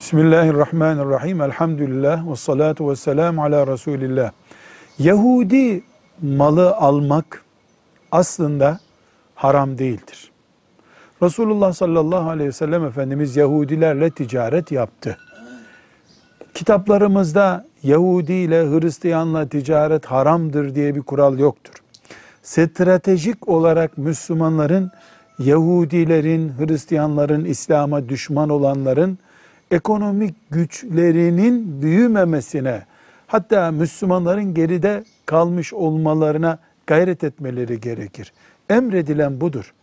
Bismillahirrahmanirrahim. Elhamdülillah ve salatu ve selamu ala Resulillah. Yahudi malı almak aslında haram değildir. Resulullah sallallahu aleyhi ve sellem Efendimiz Yahudilerle ticaret yaptı. Kitaplarımızda Yahudi ile Hristiyanla ticaret haramdır diye bir kural yoktur. Stratejik olarak Müslümanların Yahudilerin, Hristiyanların, İslam'a düşman olanların ekonomik güçlerinin büyümemesine, hatta Müslümanların geride kalmış olmalarına gayret etmeleri gerekir. Emredilen budur.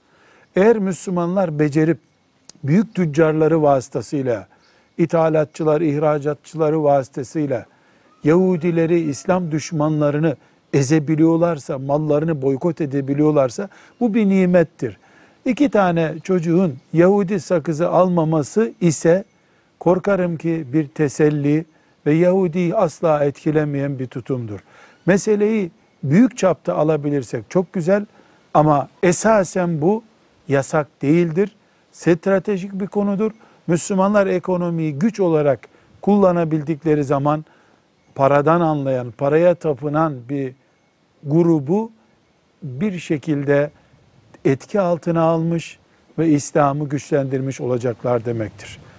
Eğer Müslümanlar becerip büyük tüccarları vasıtasıyla, ithalatçılar, ihracatçıları vasıtasıyla Yahudileri, İslam düşmanlarını ezebiliyorlarsa, mallarını boykot edebiliyorlarsa bu bir nimettir. İki tane çocuğun Yahudi sakızı almaması ise korkarım ki bir teselli ve Yahudi'yi asla etkilemeyen bir tutumdur. Meseleyi büyük çapta alabilirsek çok güzel ama esasen bu yasak değildir. Stratejik bir konudur. Müslümanlar ekonomiyi güç olarak kullanabildikleri zaman paradan anlayan, paraya tapınan bir grubu bir şekilde etki altına almış ve İslam'ı güçlendirmiş olacaklar demektir.